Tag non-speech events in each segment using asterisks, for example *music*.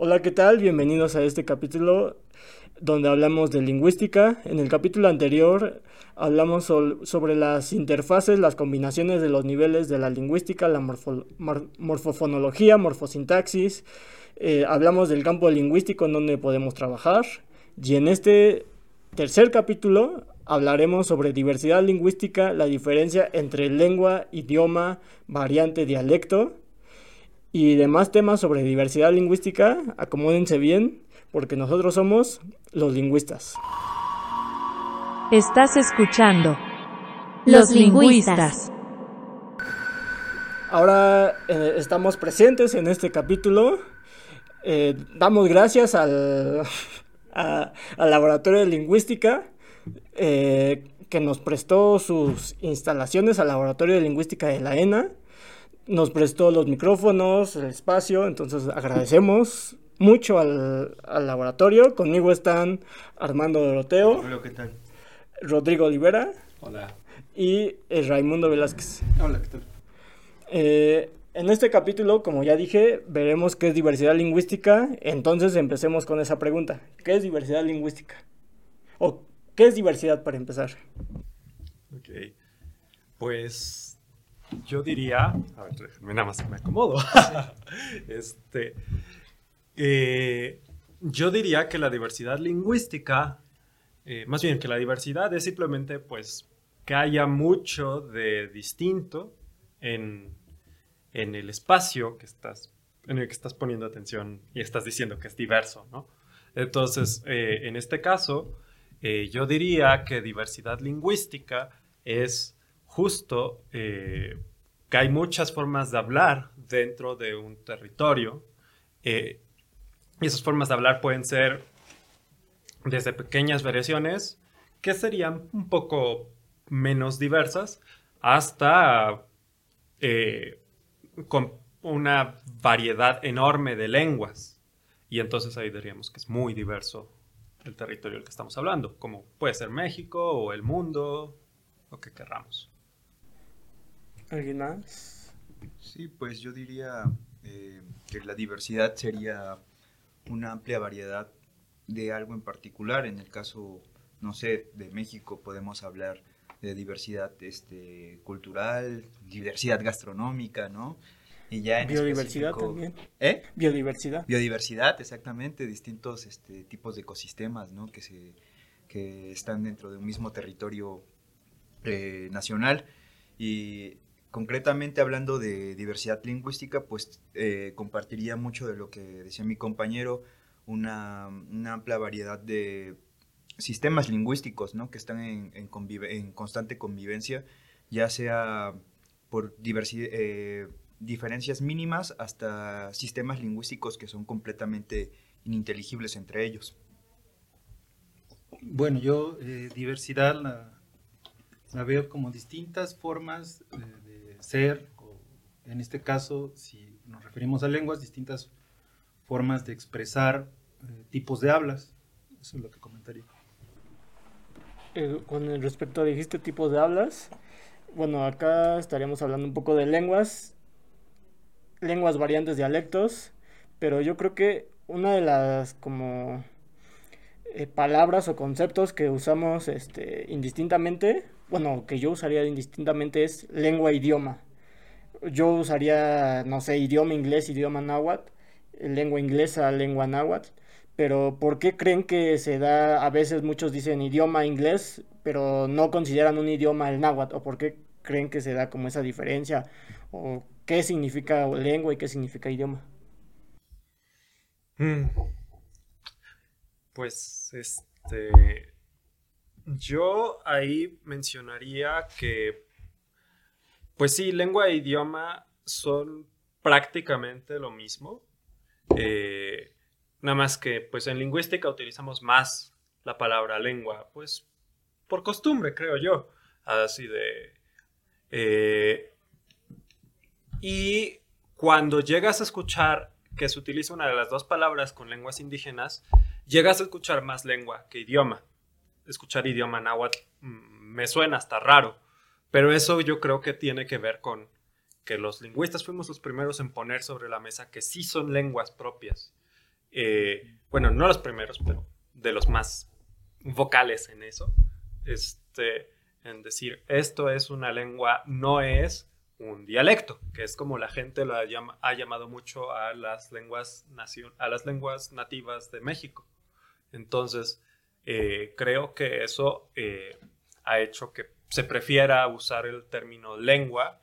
Hola, ¿qué tal? Bienvenidos a este capítulo donde hablamos de lingüística. En el capítulo anterior hablamos sobre las interfaces, las combinaciones de los niveles de la lingüística, la morfofonología, morfosintaxis. Eh, hablamos del campo lingüístico en donde podemos trabajar. Y en este tercer capítulo hablaremos sobre diversidad lingüística, la diferencia entre lengua, idioma, variante, dialecto y demás temas sobre diversidad lingüística, acomódense bien, porque nosotros somos los lingüistas. Estás escuchando Los Lingüistas. Ahora eh, estamos presentes en este capítulo. Eh, damos gracias al, *laughs* al Laboratorio de Lingüística eh, que nos prestó sus instalaciones al Laboratorio de Lingüística de la ENA nos prestó los micrófonos, el espacio, entonces agradecemos mucho al, laboratorio. Conmigo están Armando Doroteo. Hola, ¿qué tal? Rodrigo Olivera. Hola. Y eh, Raimundo Velázquez. Hola, ¿qué tal? Eh, en este capítulo, como ya dije, veremos qué es diversidad lingüística. Entonces empecemos con esa pregunta. ¿Qué es diversidad lingüística? ¿O qué es diversidad para empezar? Ok. Pues yo diría, a ver, nada más me acomodo. *laughs* este, eh, yo diría que la diversidad lingüística, eh, más bien que la diversidad es simplemente pues que haya mucho de distinto en, en el espacio que estás, en el que estás poniendo atención y estás diciendo que es diverso, ¿no? Entonces, eh, en este caso, yo diría que diversidad lingüística es justo eh, que hay muchas formas de hablar dentro de un territorio. Eh, y esas formas de hablar pueden ser desde pequeñas variaciones que serían un poco menos diversas hasta eh, con una variedad enorme de lenguas. Y entonces ahí diríamos que es muy diverso el territorio del que estamos hablando, como puede ser México o el mundo, lo que querramos. ¿Alguien más? Sí, pues yo diría eh, que la diversidad sería una amplia variedad de algo en particular. En el caso, no sé, de México podemos hablar de diversidad este, cultural, diversidad gastronómica, ¿no? Y ya en Biodiversidad también. ¿Eh? Biodiversidad. Biodiversidad, exactamente, distintos este, tipos de ecosistemas, ¿no? Que, se, que están dentro de un mismo territorio eh, nacional. Y concretamente hablando de diversidad lingüística, pues eh, compartiría mucho de lo que decía mi compañero, una, amplia variedad de sistemas lingüísticos ¿no? que están en, en, constante convivencia, ya sea por eh, diferencias mínimas hasta sistemas lingüísticos que son completamente ininteligibles entre ellos. Bueno, yo eh, diversidad la, veo como distintas formas ser, o en este caso, si nos referimos a lenguas, distintas formas de expresar eh, tipos de hablas. Eso es lo que comentaría. Eh, con respecto a dijiste tipos de hablas, bueno, acá estaríamos hablando un poco de lenguas, lenguas variantes, dialectos, pero yo creo que una de las como eh, palabras o conceptos que usamos este, indistintamente bueno, que yo usaría indistintamente es lengua idioma. Yo usaría, no sé, idioma inglés, idioma náhuatl, lengua inglesa, lengua náhuatl. Pero ¿por qué creen que se da, a veces muchos dicen idioma inglés, pero no consideran un idioma el náhuatl? ¿O por qué creen que se da como esa diferencia? ¿O qué significa lengua y qué significa idioma? Mm. Pues, este, yo ahí mencionaría que, pues sí, lengua e idioma son prácticamente lo mismo. Eh, nada más que, pues en lingüística utilizamos más la palabra lengua, pues por costumbre, creo yo. Así de... Eh, y cuando llegas a escuchar que se utiliza una de las dos palabras con lenguas indígenas, llegas a escuchar más lengua que idioma. Escuchar idioma náhuatl mm, me suena hasta raro, pero eso yo creo que tiene que ver con que los lingüistas fuimos los primeros en poner sobre la mesa que sí son lenguas propias. Eh, bueno, no los primeros, pero de los más vocales en eso, este, en decir, esto es una lengua, no es un dialecto, que es como la gente lo ha, llamado mucho a las, lenguas a las lenguas nativas de México. Entonces, eh, creo que eso eh, ha hecho que se prefiera usar el término lengua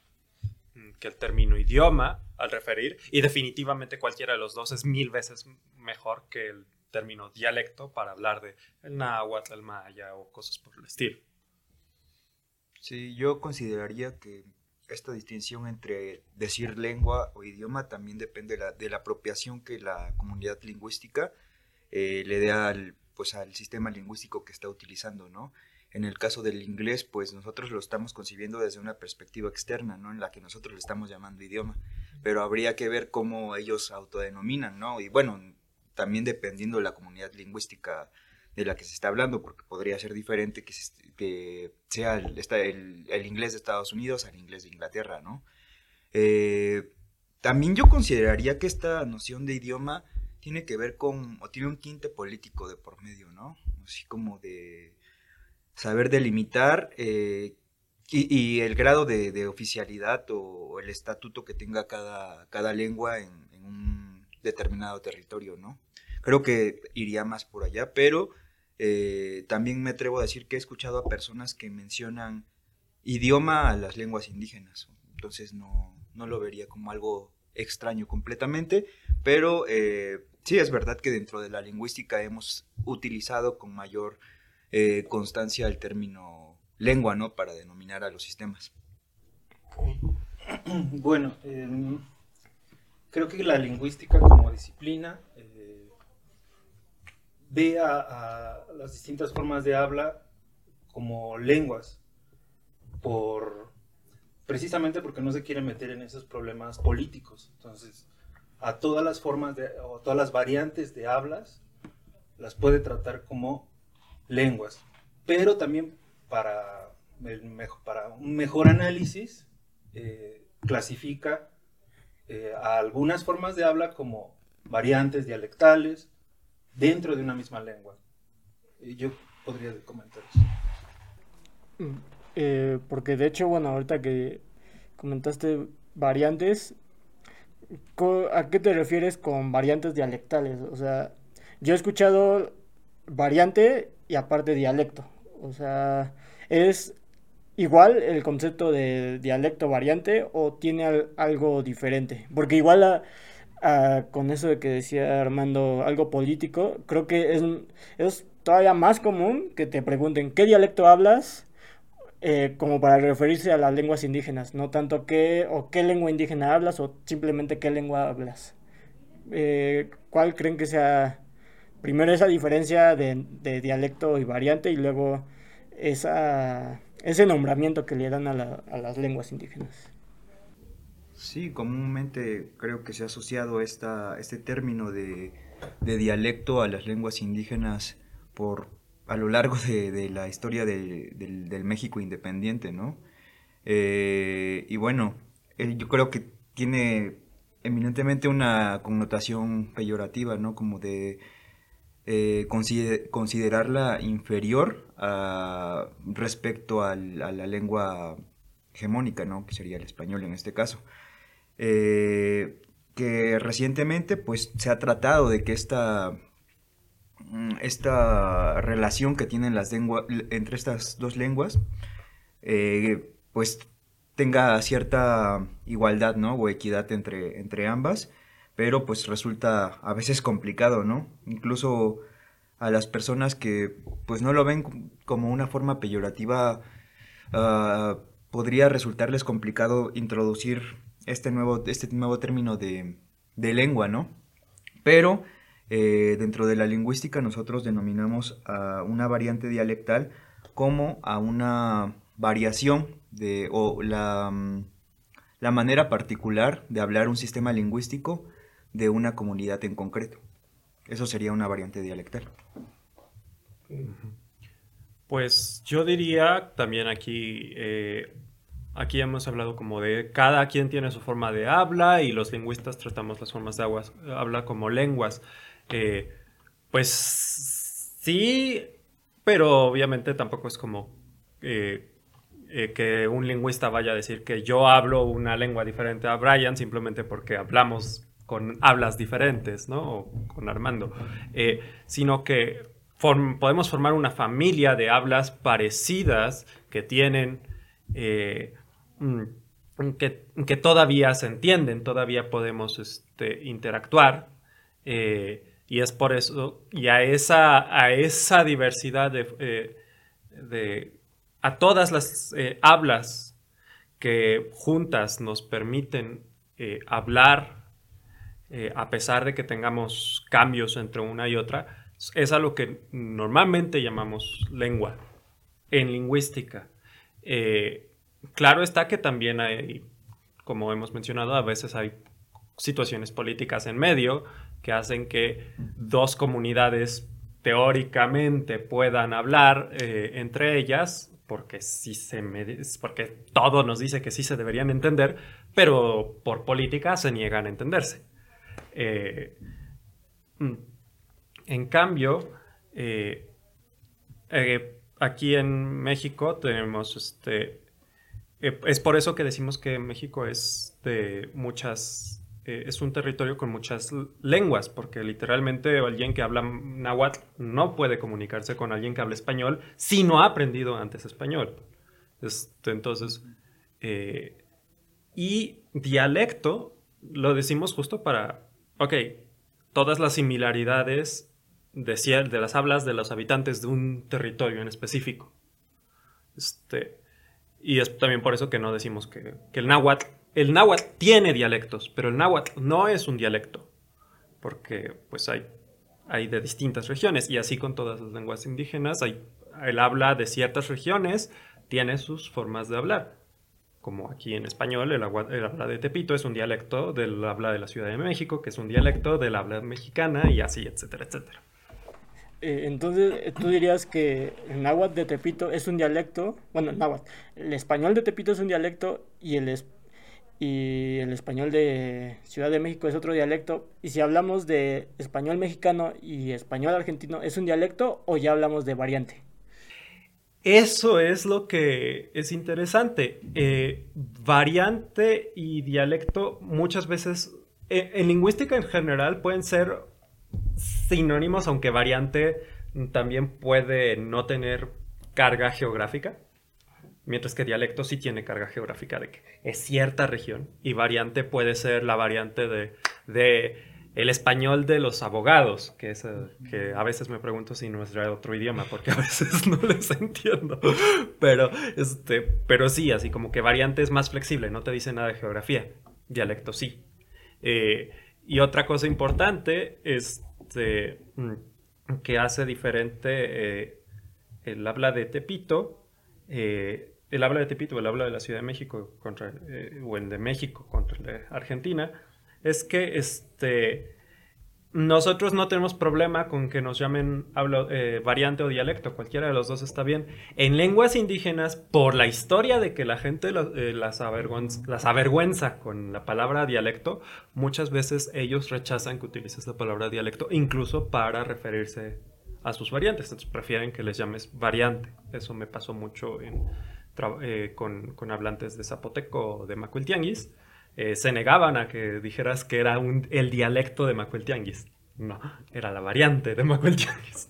mm, que el término idioma al referir, y definitivamente cualquiera de los dos es mil veces mejor que el término dialecto para hablar de el náhuatl, el maya o cosas por el estilo. Sí, yo consideraría que esta distinción entre decir lengua o idioma también depende de la, apropiación que la comunidad lingüística eh, le dé al, pues, al sistema lingüístico que está utilizando, ¿no? En el caso del inglés, pues nosotros lo estamos concibiendo desde una perspectiva externa, ¿no? En la que nosotros le estamos llamando idioma. Pero habría que ver cómo ellos autodenominan, ¿no? Y bueno, también dependiendo de la comunidad lingüística de la que se está hablando, porque podría ser diferente que, que sea el, el, inglés de Estados Unidos al inglés de Inglaterra, ¿no? Eh, también yo consideraría que esta noción de idioma tiene que ver con, o tiene un tinte político de por medio, ¿no? Así como de saber delimitar eh, y, el grado de, oficialidad o, el estatuto que tenga cada, cada lengua en, un determinado territorio, ¿no? Creo que iría más por allá, pero eh, también me atrevo a decir que he escuchado a personas que mencionan idioma a las lenguas indígenas. Entonces no, no lo vería como algo extraño completamente, pero eh, sí es verdad que dentro de la lingüística hemos utilizado con mayor eh, constancia el término lengua, ¿no? Para denominar a los sistemas. *clears throat* Bueno, em, creo que la lingüística como disciplina ve a, las distintas formas de habla como lenguas, por, precisamente porque no se quiere meter en esos problemas políticos. Entonces, a todas las formas o todas las variantes de hablas, las puede tratar como lenguas. Pero también para, para un mejor análisis, eh, clasifica eh, a algunas formas de habla como variantes dialectales, dentro de una misma lengua. yo podría comentar eso. Mm, eh, porque de hecho, bueno, ahorita que comentaste variantes, ¿a qué te refieres con variantes dialectales? O sea, yo he escuchado variante y aparte dialecto. O sea, ¿es igual el concepto de dialecto variante o tiene algo diferente? Porque igual con eso de que decía Armando algo político, creo que es, es todavía más común que te pregunten qué dialecto hablas eh, como para referirse a las lenguas indígenas, no tanto qué o qué lengua indígena hablas o simplemente qué lengua hablas. Eh, ¿Cuál creen que sea primero esa diferencia de, dialecto y variante y luego esa, ese nombramiento que le dan a, a las lenguas indígenas? Sí, comúnmente creo que se ha asociado esta, este término de, dialecto a las lenguas indígenas por a lo largo de, la historia del, México independiente, ¿no? Eh, y bueno, yo creo que tiene eminentemente una connotación peyorativa, ¿no? Como de eh, considerarla inferior respecto a la lengua hegemónica, ¿no? Que sería el español en este caso. Eh, que recientemente pues se ha tratado de que esta, esta relación que tienen las lenguas, entre estas dos lenguas, eh, pues tenga cierta igualdad, ¿no? O equidad entre, entre ambas, pero pues resulta a veces complicado, ¿no? Incluso a las personas que pues no lo ven como una forma peyorativa, ah, podría resultarles complicado introducir este nuevo, este nuevo término de, lengua, ¿no? Pero eh, dentro de la lingüística nosotros denominamos a una variante dialectal como a una variación de, o la, mm, la manera particular de hablar un sistema lingüístico de una comunidad en concreto. Eso sería una variante dialectal. Pues yo diría también aquí eh, Aquí hemos hablado como de cada quien tiene su forma de habla y los lingüistas tratamos las formas de habla como lenguas. Eh, pues sí, pero obviamente tampoco es como eh, eh, que un lingüista vaya a decir que yo hablo una lengua diferente a Brian simplemente porque hablamos con hablas diferentes, ¿no? O con Armando, sino que podemos formar una familia de hablas parecidas que tienen, mm, que, que todavía se entienden, todavía podemos este, interactuar. Y es por eso, y a esa, a esa diversidad de, eh, de- a todas las eh, hablas que juntas nos permiten eh, hablar, a pesar de que tengamos cambios entre una y otra, es a lo que normalmente llamamos lengua en lingüística. Claro está que también hay, como hemos mencionado, a veces hay situaciones políticas en medio que hacen que dos comunidades teóricamente puedan hablar eh, entre ellas, porque, sí se me- porque todo nos dice que sí se deberían entender, pero por política se niegan a entenderse. Eh, mm, en cambio, eh, aquí en México tenemos este. es por eso que decimos que México es de muchas. Eh, es un territorio con muchas lenguas, porque literalmente alguien que habla náhuatl no puede comunicarse con alguien que habla español si no ha aprendido antes español. Este, entonces. eh, y dialecto lo decimos justo para. Ok, todas las similaridades de, de las hablas de los habitantes de un territorio en específico. Este, y es también por eso que no decimos que, que el náhuatl, el náhuatl tiene dialectos, pero el náhuatl no es un dialecto, porque pues hay, hay de distintas regiones, y así con todas las lenguas indígenas, hay, el habla de ciertas regiones tiene sus formas de hablar. Como aquí en español, el, agua- habla de Tepito es un dialecto del habla de la Ciudad de México, que es un dialecto del habla mexicana, y así, etcétera, etcétera. Eh, entonces, tú dirías que el náhuatl de Tepito es un dialecto, bueno, el náhuatl, el español de Tepito es un dialecto y el, es- y el español de Ciudad de México es otro dialecto. Y si hablamos de español mexicano y español argentino, ¿es un dialecto o ya hablamos de variante? Eso es lo que es interesante. Eh, variante y dialecto muchas veces, eh, en lingüística en general, pueden ser sinónimos, aunque variante también puede no tener carga geográfica. Mientras que dialecto sí tiene carga geográfica de que es cierta región. Y variante puede ser la variante de, de el español de los abogados, que, es, eh, que a veces me pregunto si no es otro idioma, porque a veces *laughs* no les entiendo. Pero, este, pero sí, así como que variante es más flexible, no te dice nada de geografía. Dialecto sí. Eh, y otra cosa importante, este, mm, que hace diferente eh, el habla de Tepito, eh, el habla de Tepito, el habla de la Ciudad de México contra, eh, o el de México contra el de Argentina, es que este, nosotros no tenemos problema con que nos llamen hablo- eh, variante o dialecto, cualquiera de los dos está bien. En lenguas indígenas, por la historia de que la gente eh, las, avergüenza, las avergüenza con la palabra dialecto, muchas veces ellos rechazan que utilices la palabra dialecto, incluso para referirse a sus variantes. Entonces prefieren que les llames variante. Eso me pasó mucho en eh, con, con hablantes de zapoteco o de macuiltianguis. Eh, se negaban a que dijeras que era un- el dialecto de macuiltianguis. No, era la variante de macuiltianguis.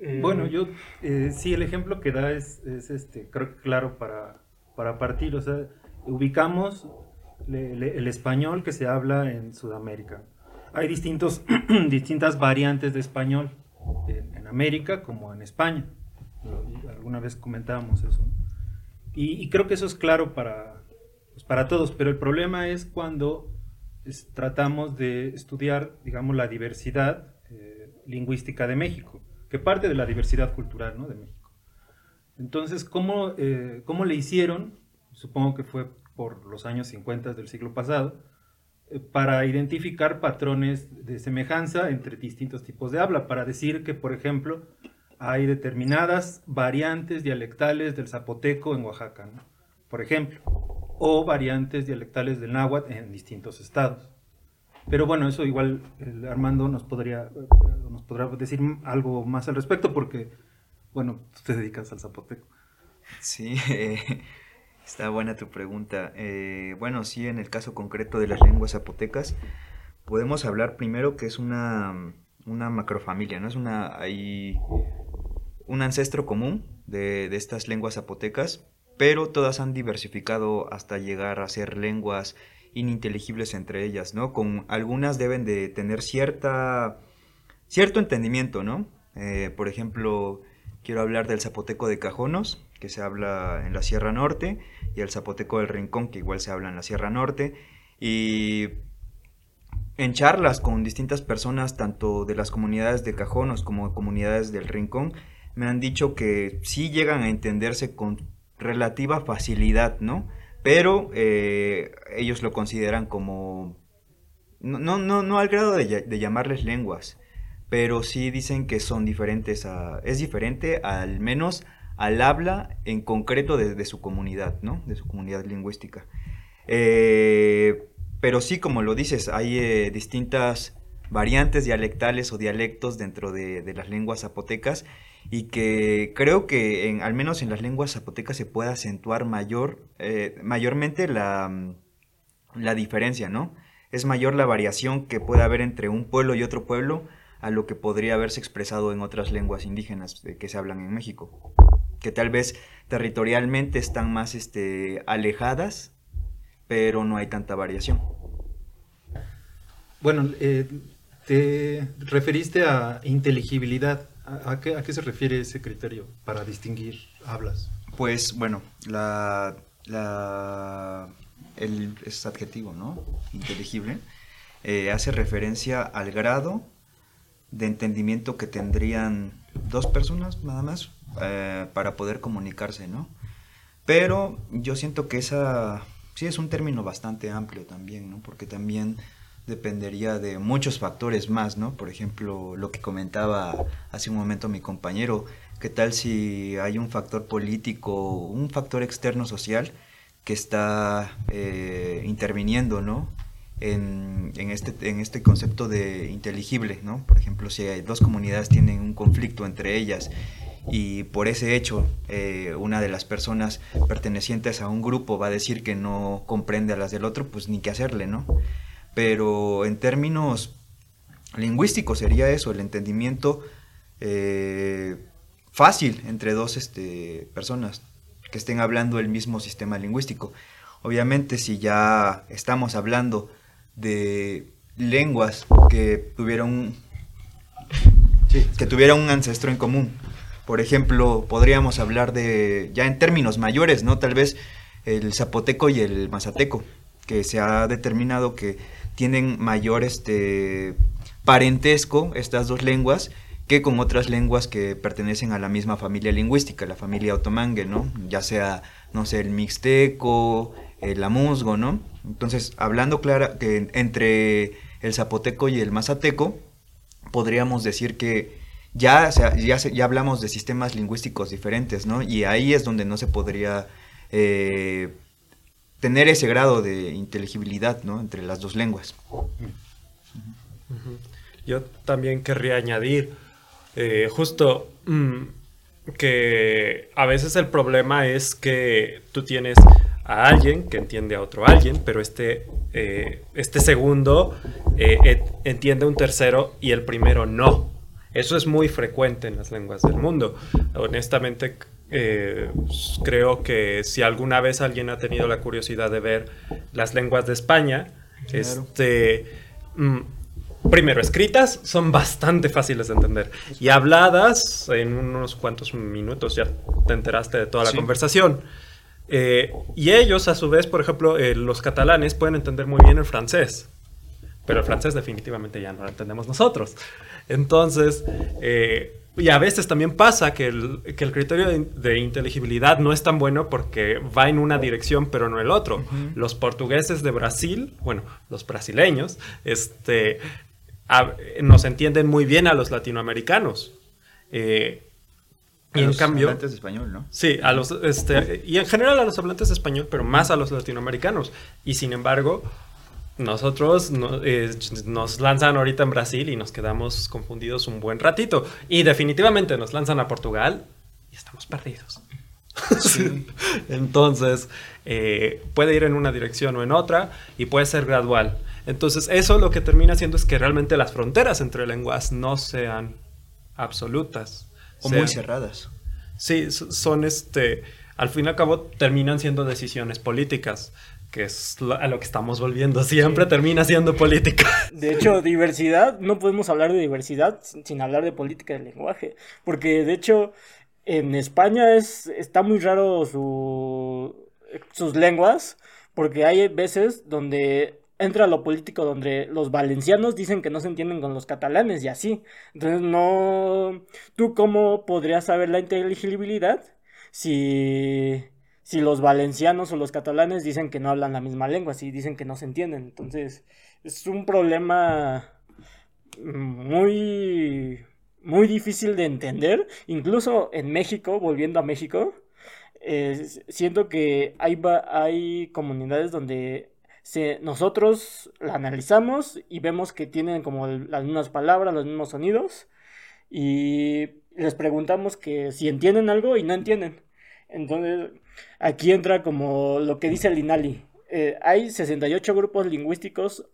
Eh, Bueno, yo eh, sí, el ejemplo que da es, es, este, creo que claro para, para partir. O sea, ubicamos le- le- el español que se habla en Sudamérica. Hay distintos, *clears throat* distintas variantes de español en, en América como en España. Alguna vez comentábamos eso. Y, y creo que eso es claro para, pues, para todos, pero el problema es cuando es- tratamos de estudiar, digamos, la diversidad eh, lingüística de México, que parte de la diversidad cultural ¿no? de México. Entonces, ¿cómo, eh, ¿cómo le hicieron? Supongo que fue por los años 50 del siglo pasado, eh, para identificar patrones de semejanza entre distintos tipos de habla, para decir que, por ejemplo, hay determinadas variantes dialectales del zapoteco en Oaxaca, ¿no? por ejemplo, o variantes dialectales del náhuatl en distintos estados. Pero bueno, eso igual el Armando nos podría, nos podrá decir algo más al respecto porque, bueno, tú te dedicas al zapoteco. Sí, *laughs* eh, está buena tu pregunta. Eh, bueno, sí, en el caso concreto de las lenguas zapotecas, podemos hablar primero que es una, una macrofamilia, ¿no? Es una, hay un ancestro común de, de estas lenguas zapotecas, pero todas han diversificado hasta llegar a ser lenguas ininteligibles entre ellas, ¿no? Con algunas deben de tener cierta, cierto entendimiento, ¿no? Eh, por ejemplo, quiero hablar del zapoteco de Cajonos, que se habla en la Sierra Norte, y el zapoteco del Rincón, que igual se habla en la Sierra Norte, y en charlas con distintas personas, tanto de las comunidades de Cajonos como de comunidades del Rincón, me han dicho que sí llegan a entenderse con relativa facilidad, ¿no? Pero eh, ellos lo consideran como... No, no, no al grado de, llamarles lenguas, pero sí dicen que son diferentes a... Es diferente al menos al habla en concreto de, su comunidad, ¿no? De su comunidad lingüística. Eh, pero sí, como lo dices, hay eh, distintas variantes dialectales o dialectos dentro de, las lenguas zapotecas y que creo que en, al menos en las lenguas zapotecas se puede acentuar mayor, eh, mayormente la, mm, la diferencia, ¿no? Es mayor la variación que puede haber entre un pueblo y otro pueblo a lo que podría haberse expresado en otras lenguas indígenas que se hablan en México, que tal vez territorialmente están más este, alejadas, pero no hay tanta variación. Bueno, eh, te referiste a inteligibilidad. ¿A, qué, se refiere ese criterio para distinguir hablas? Pues bueno, la, el, es adjetivo, ¿no? Inteligible. Eh, hace referencia al grado de entendimiento que tendrían dos personas nada más eh, para poder comunicarse, ¿no? Pero yo siento que esa sí es un término bastante amplio también, ¿no? Porque también dependería de muchos factores más, ¿no? Por ejemplo, lo que comentaba hace un momento mi compañero, ¿qué tal si hay un factor político, un factor externo social que está eh, interviniendo, ¿no? En, este, en este concepto de inteligible, ¿no? Por ejemplo, si hay dos comunidades tienen un conflicto entre ellas y por ese hecho eh, una de las personas pertenecientes a un grupo va a decir que no comprende a las del otro, pues ni qué hacerle, ¿no? pero en términos lingüísticos sería eso, el entendimiento eh, fácil entre dos este, personas que estén hablando el mismo sistema lingüístico. Obviamente si ya estamos hablando de lenguas que tuvieron, que tuvieran un ancestro en común, por ejemplo, podríamos hablar de, ya en términos mayores, ¿no? Tal vez el zapoteco y el mazateco, que se ha determinado que tienen mayor este, parentesco estas dos lenguas que con otras lenguas que pertenecen a la misma familia lingüística, la familia otomangue, ¿no? Ya sea, no sé, el mixteco, el amuzgo, ¿no? Entonces, hablando clara que entre el zapoteco y el mazateco, podríamos decir que ya, ya, ya hablamos de sistemas lingüísticos diferentes, ¿no? Y ahí es donde no se podría eh, tener ese grado de inteligibilidad ¿no? entre las dos lenguas. Yo también querría añadir eh, justo mm, que a veces el problema es que tú tienes a alguien que entiende a otro alguien, pero este, eh, este segundo entiende a un tercero y el primero no. Eso es muy frecuente en las lenguas del mundo. Honestamente, eh, creo que si alguna vez alguien ha tenido la curiosidad de ver las lenguas de España, este, mm, primero escritas son bastante fáciles de entender y habladas en unos cuantos minutos ya te enteraste de toda la conversación. Eh, y ellos, a su vez, por ejemplo, eh, los catalanes pueden entender muy bien el francés, pero el francés definitivamente ya no lo entendemos nosotros. Entonces, y a veces también pasa que el, que el criterio de, inteligibilidad no es tan bueno porque va en una dirección pero no el otro. Los portugueses de Brasil, bueno, los brasileños, este, nos entienden muy bien a los latinoamericanos. Eh, y en cambio, hablantes de español, ¿no? Sí, a los, este, y en general a los hablantes de español, pero más a los latinoamericanos. Y sin embargo, nosotros no- eh, nos lanzan ahorita en Brasil y nos quedamos confundidos un buen ratito. Y definitivamente nos lanzan a Portugal y estamos perdidos. *laughs* Entonces, eh, puede ir en una dirección o en otra y puede ser gradual. Entonces, eso lo que termina haciendo es que realmente las fronteras entre lenguas no sean absolutas. O sean- muy cerradas. Sí, son este, al fin y al cabo terminan siendo decisiones políticas, que es a lo que estamos volviendo. Siempre termina siendo política. *laughs* De hecho, diversidad, no podemos hablar de diversidad sin, sin hablar de política del lenguaje. Porque de hecho, en España es, está muy raro su, sus lenguas, porque hay veces donde entra lo político, donde los valencianos dicen que no se entienden con los catalanes y así. Entonces, no. ¿Tú cómo podrías saber la inteligibilidad si, si los valencianos o los catalanes dicen que no hablan la misma lengua, si dicen que no se entienden? Entonces, es un problema muy, muy difícil de entender. Incluso en México, volviendo a México, eh, siento que hay, hay comunidades donde se, nosotros la analizamos y vemos que tienen como las mismas palabras, los mismos sonidos y les preguntamos que si entienden algo y no entienden. Entonces, aquí entra como lo que dice el INALI. Eh, hay 68 grupos lingüísticos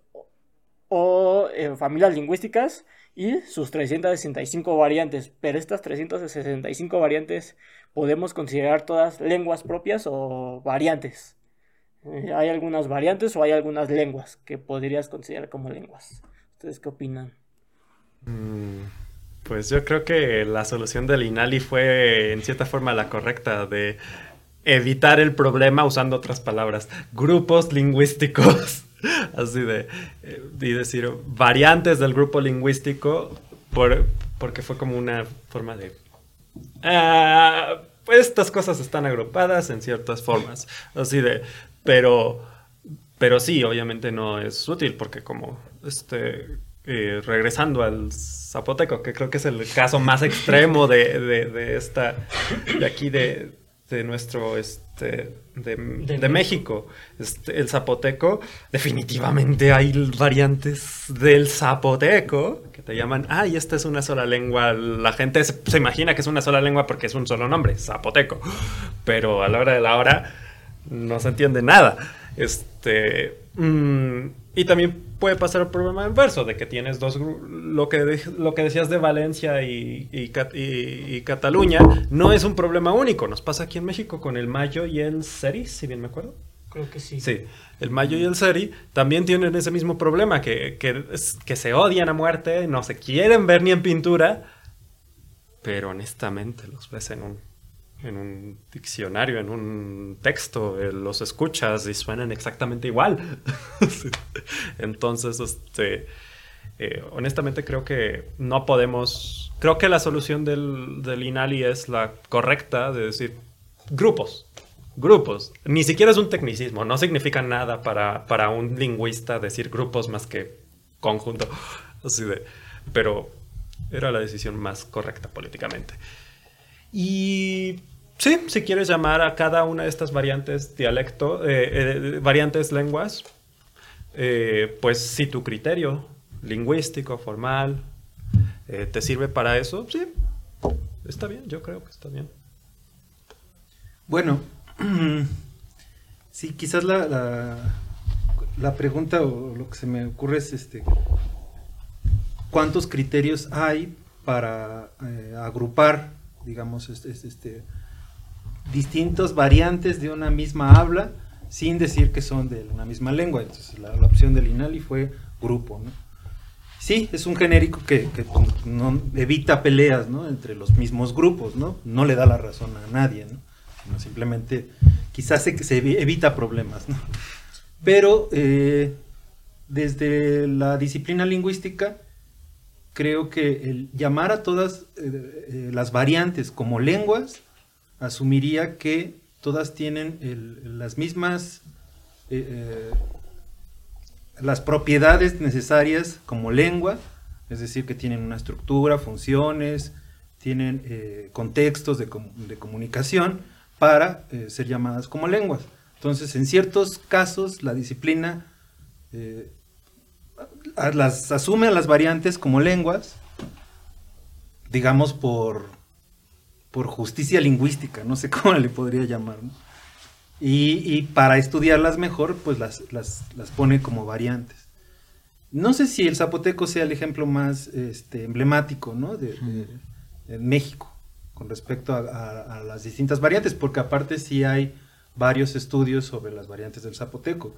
o eh, familias lingüísticas y sus 365 variantes. Pero estas 365 variantes podemos considerar todas lenguas propias o variantes. Eh, hay algunas variantes o hay algunas lenguas que podrías considerar como lenguas. ¿Ustedes qué opinan? Mm, Pues yo creo que la solución del INALI fue en cierta forma la correcta de evitar el problema usando otras palabras. Grupos lingüísticos. *laughs* Así de, eh, y decir variantes del grupo lingüístico por, porque fue como una forma de... Pues estas cosas están agrupadas en ciertas formas. Así de, pero, pero sí, obviamente no es útil porque como, este, eh, regresando al zapoteco, que creo que es el caso más extremo de, de, de esta, de aquí de, de nuestro, este, de, de De México, este, el zapoteco, definitivamente hay variantes del zapoteco que te llaman, ah, y esta es una sola lengua, la gente se, se imagina que es una sola lengua porque es un solo nombre, zapoteco, pero a la hora de la hora no se entiende nada. Este, mm, y también puede pasar el problema inverso, de que tienes dos, lo que, de- lo que decías de Valencia y, y Cat- y- y Cataluña, no es un problema único, nos pasa aquí en México con el Mayo y el Seri, si bien me acuerdo. Creo que sí. Sí, el Mayo y el Seri también tienen ese mismo problema, que, que, que se odian a muerte, no se quieren ver ni en pintura, pero honestamente los ves en un, en un diccionario, en un texto, eh, los escuchas y suenan exactamente igual. *laughs* Entonces, este, eh, honestamente creo que no podemos, creo que la solución del, del INALI es la correcta de decir grupos. Grupos. Ni siquiera es un tecnicismo. No significa nada para, para un lingüista decir grupos más que conjunto. *laughs* Así de. Pero era la decisión más correcta políticamente. Y sí, si quieres llamar a cada una de estas variantes dialecto, eh, eh, variantes lenguas, eh, pues si tu criterio lingüístico, formal, te sirve para eso, sí, está bien, yo creo que está bien. Bueno, *clears throat* sí, quizás la, la, la pregunta o lo que se me ocurre es este cuántos criterios hay para agrupar, digamos, este, este, este, distintas variantes de una misma habla sin decir que son de una misma lengua. Entonces la, opción del INALI fue grupo, ¿no? Sí, es un genérico que, que evita peleas ¿no? entre los mismos grupos, ¿no? No le da la razón a nadie, ¿no? Simplemente quizás se, se evi- evita problemas, ¿no? Pero eh, desde la disciplina lingüística, creo que el llamar a todas eh, eh, las variantes como lenguas asumiría que todas tienen el- las mismas eh, las propiedades necesarias como lengua, es decir, que tienen una estructura, funciones, tienen eh, contextos de, com- de comunicación para ser llamadas como lenguas. Entonces, en ciertos casos, la disciplina las asume a las variantes como lenguas, digamos por, por justicia lingüística, no sé *laughs* cómo le podría llamar. ¿no? Y, y para estudiarlas mejor, pues las, las, las pone como variantes. No sé si el zapoteco sea el ejemplo más este, emblemático ¿no? de, de- de México con respecto a, a- a las distintas variantes, porque aparte sí hay varios estudios sobre las variantes del zapoteco.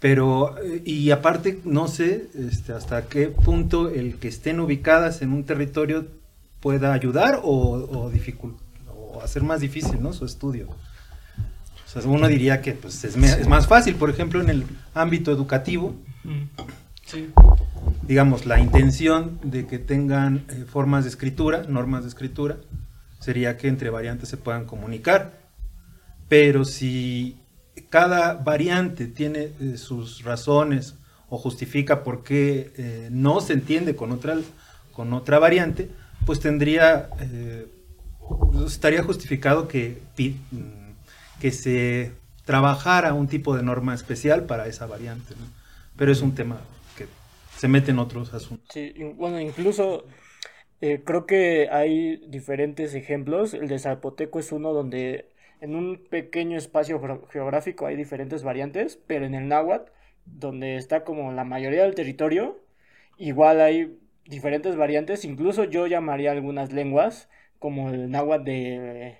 Pero, eh, y aparte, no sé este, hasta qué punto el que estén ubicadas en un territorio pueda ayudar o, o, o hacer más difícil ¿no? su estudio. O sea, uno diría que pues, es, es más fácil, por ejemplo, en el ámbito educativo, Sí. digamos, la intención de que tengan eh, formas de escritura, normas de escritura, sería que entre variantes se puedan comunicar. Pero si cada variante tiene eh, sus razones o justifica por qué eh, no se entiende con otra, con otra variante, pues tendría, eh, estaría justificado que, mm, que se trabajara un tipo de norma especial para esa variante. Pero es un tema que se mete en otros asuntos. Sí, bueno, incluso creo que hay diferentes ejemplos. El de Zapoteco es uno donde en un pequeño espacio geo- geográfico hay diferentes variantes, pero en el náhuatl, donde está como la mayoría del territorio, igual hay diferentes variantes. Incluso yo llamaría algunas lenguas, como el náhuatl de,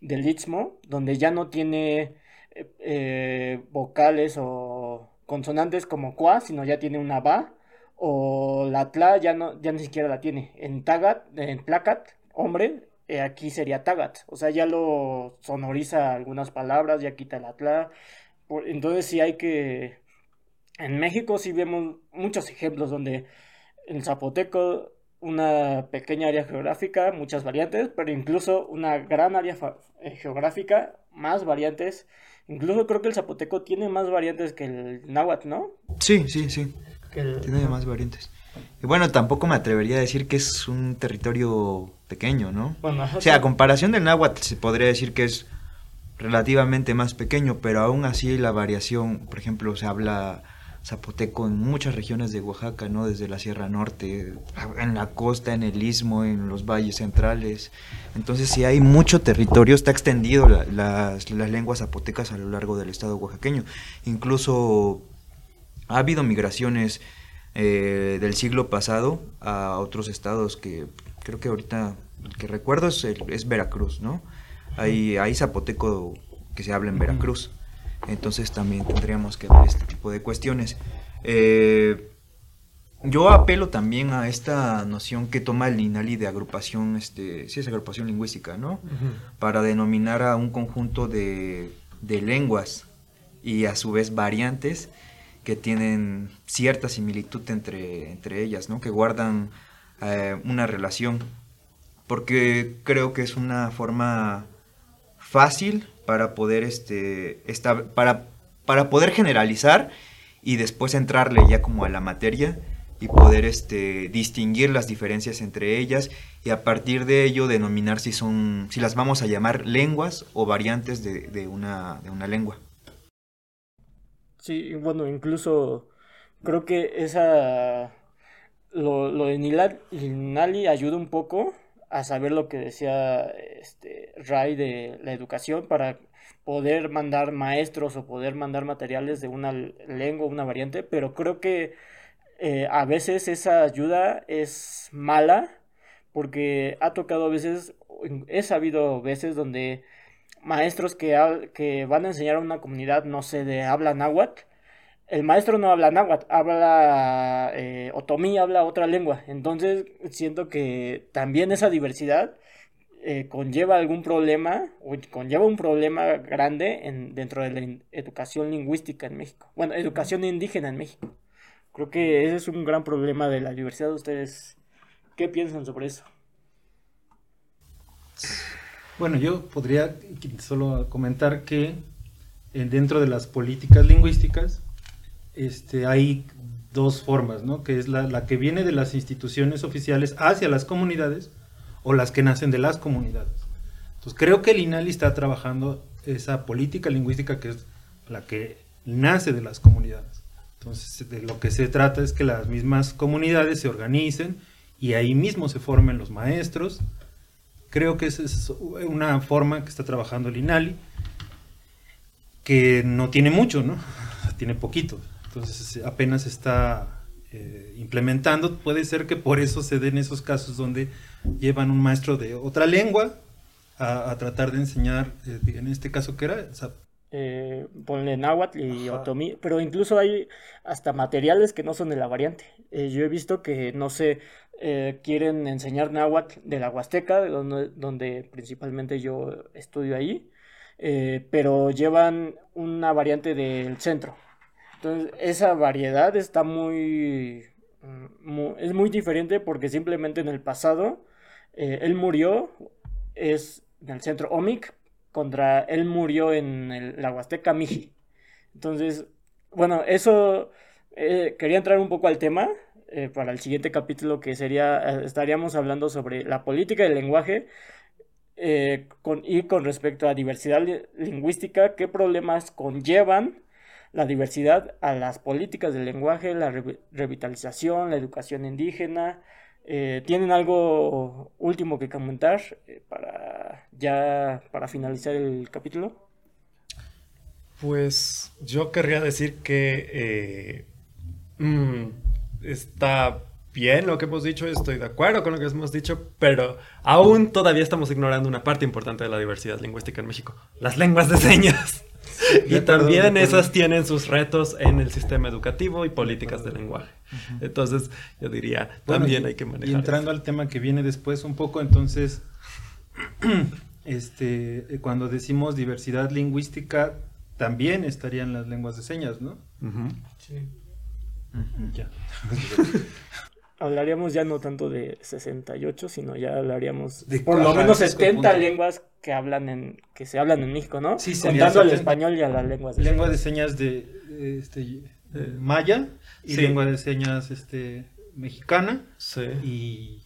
del Istmo, donde ya no tiene eh, vocales o consonantes como qua, sino ya tiene una ba o la tla ya no ya ni siquiera la tiene. En tagat, en tlacat, hombre, eh, aquí sería tagat, o sea, ya lo sonoriza algunas palabras, ya quita la tla. Por- entonces sí hay que en México sí vemos muchos ejemplos donde el zapoteco una pequeña área geográfica, muchas variantes, pero incluso una gran área eh, geográfica, más variantes. Incluso creo que el zapoteco tiene más variantes que el náhuatl, ¿no? Sí, sí, sí. Que el- Tiene más variantes. Y bueno, tampoco me atrevería a decir que es un territorio pequeño, ¿no? Bueno, O sea, a comparación del náhuatl se podría decir que es relativamente más pequeño, pero aún así la variación, por ejemplo, se habla zapoteco en muchas regiones de Oaxaca, ¿no? Desde la Sierra Norte, en la costa, en el istmo, en los valles centrales. Entonces, sí hay mucho territorio, está extendido la- las, las lenguas zapotecas a lo largo del estado oaxaqueño. Incluso ha habido migraciones eh, del siglo pasado a otros estados que creo que ahorita el que recuerdo es, el- es Veracruz, ¿no? Hay, hay zapoteco que se habla en Veracruz. Entonces también tendríamos que ver este tipo de cuestiones. Eh, yo apelo también a esta noción que toma el INALI de agrupación, este, sí es agrupación lingüística, ¿no? Para denominar a un conjunto de, de lenguas y a su vez variantes que tienen cierta similitud entre, entre ellas, ¿no? Que guardan eh, una relación. Porque creo que es una forma fácil para poder este esta- para, para poder generalizar y después entrarle ya como a la materia y poder este distinguir las diferencias entre ellas y a partir de ello denominar si son si las vamos a llamar lenguas o variantes de, de una de una lengua Sí, bueno, incluso creo que esa lo, lo de Nali ayuda un poco a saber lo que decía este Ray de la educación para poder mandar maestros o poder mandar materiales de una lengua, una variante, pero creo que eh, a veces esa ayuda es mala porque ha tocado a veces, he sabido veces donde maestros que, que van a enseñar a una comunidad, no sé, de habla náhuatl, el maestro no habla náhuatl, habla eh, otomí, habla otra lengua. Entonces siento que también esa diversidad eh, conlleva algún problema, o conlleva un problema grande en, dentro de la in- educación lingüística en México. Bueno, educación indígena en México. Creo que ese es un gran problema de la diversidad. ¿Ustedes qué piensan sobre eso? Bueno, yo podría solo comentar que eh, dentro de las políticas lingüísticas este, hay dos formas, ¿no? Que es la, que viene de las instituciones oficiales hacia las comunidades o las que nacen de las comunidades. Entonces creo que el INALI está trabajando esa política lingüística que es la que nace de las comunidades. Entonces, de lo que se trata es que las mismas comunidades se organicen y ahí mismo se formen los maestros. Creo que esa es una forma que está trabajando el INALI, que no tiene mucho, ¿no? *laughs* Tiene poquito. Entonces, apenas está eh, implementando. Puede ser que por eso se den esos casos donde llevan un maestro de otra lengua a, a tratar de enseñar, eh, en este caso, ¿qué era? O sea, eh, ponle náhuatl y Ajá. otomí, pero incluso hay hasta materiales que no son de la variante. Eh, yo he visto que, no sé, eh, quieren enseñar náhuatl de la Huasteca, de donde, donde principalmente yo estudio ahí, eh, pero llevan una variante del centro. Entonces, esa variedad está muy, mm, es muy diferente porque simplemente en el pasado eh, él murió, es en el centro Omic, contra él murió en el- la Huasteca Miji. Entonces, bueno, eso eh, quería entrar un poco al tema eh, para el siguiente capítulo que sería, estaríamos hablando sobre la política del lenguaje con, y con respecto a diversidad li- lingüística, qué problemas conllevan la diversidad a las políticas del lenguaje, la revi- revitalización, la educación indígena. Eh, ¿tienen algo último que comentar eh, para ya para finalizar el capítulo? Pues yo querría decir que eh, mm, está bien lo que hemos dicho, estoy de acuerdo con lo que hemos dicho, pero aún todavía estamos ignorando una parte importante de la diversidad lingüística en México, las lenguas de señas. *laughs* Y también esas tienen sus retos en el sistema educativo y políticas de lenguaje. Entonces, yo diría, Bueno, también y- hay que manejar. Y entrando al tema que viene después un poco, entonces, *clears throat* este, eh, cuando decimos diversidad lingüística, también estarían las lenguas de señas, ¿no? Ujú. Ya. *laughs* Hablaríamos ya no tanto de 68, sino ya hablaríamos De por lo menos es 70 confundir. lenguas que hablan en que se hablan en México, ¿no? Sí, Contando el 70. español y a las lenguas. de Lengua de señas de este, eh, maya y Sí. lengua de señas este, mexicana Sí. y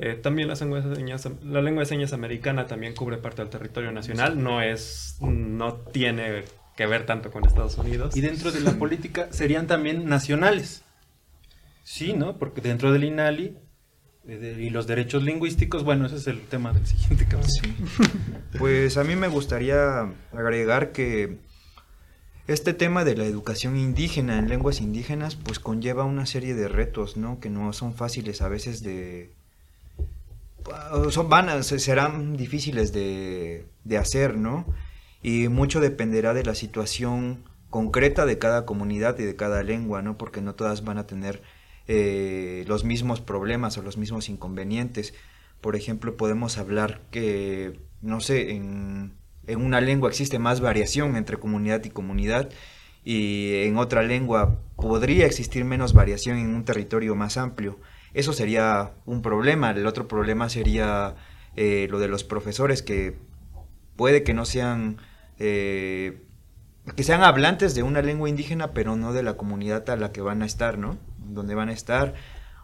Eh, también las lenguas de señas, la lengua de señas americana también cubre parte del territorio nacional, no es, no tiene que ver tanto con Estados Unidos. Y dentro de la *laughs* política serían también nacionales. Sí, ¿no? Porque dentro del INALI eh, y los derechos lingüísticos, bueno, ese es el tema del *laughs* siguiente capítulo. Pues a mí me gustaría agregar que este tema de la educación indígena en lenguas indígenas pues conlleva una serie de retos, ¿no? Que no son fáciles a veces de... Son vanas, serán difíciles de, de hacer, ¿no? Y mucho dependerá de la situación concreta de cada comunidad y de cada lengua, ¿no? Porque no todas van a tener eh, los mismos problemas o los mismos inconvenientes. Por ejemplo, podemos hablar que, no sé, en, una lengua existe más variación entre comunidad y comunidad y en otra lengua podría existir menos variación en un territorio más amplio. Eso sería un problema. El otro problema sería eh, lo de los profesores que puede que no sean eh, que sean hablantes de una lengua indígena, pero no de la comunidad a la que van a estar, ¿no? Donde van a estar.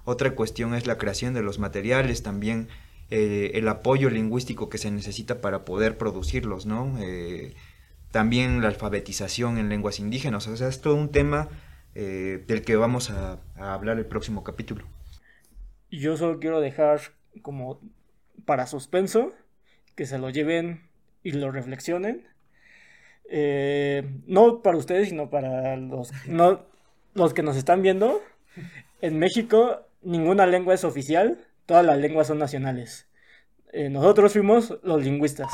Otra cuestión es la creación de los materiales, también eh, el apoyo lingüístico que se necesita para poder producirlos, ¿no? Eh, también la alfabetización en lenguas indígenas. O sea, es todo un tema eh, del que vamos a, hablar el próximo capítulo. Yo solo quiero dejar como para suspenso que se lo lleven y lo reflexionen. No para ustedes, sino para los, no, los que nos están viendo. En México ninguna lengua es oficial, todas las lenguas son nacionales. Eh, nosotros fuimos los lingüistas.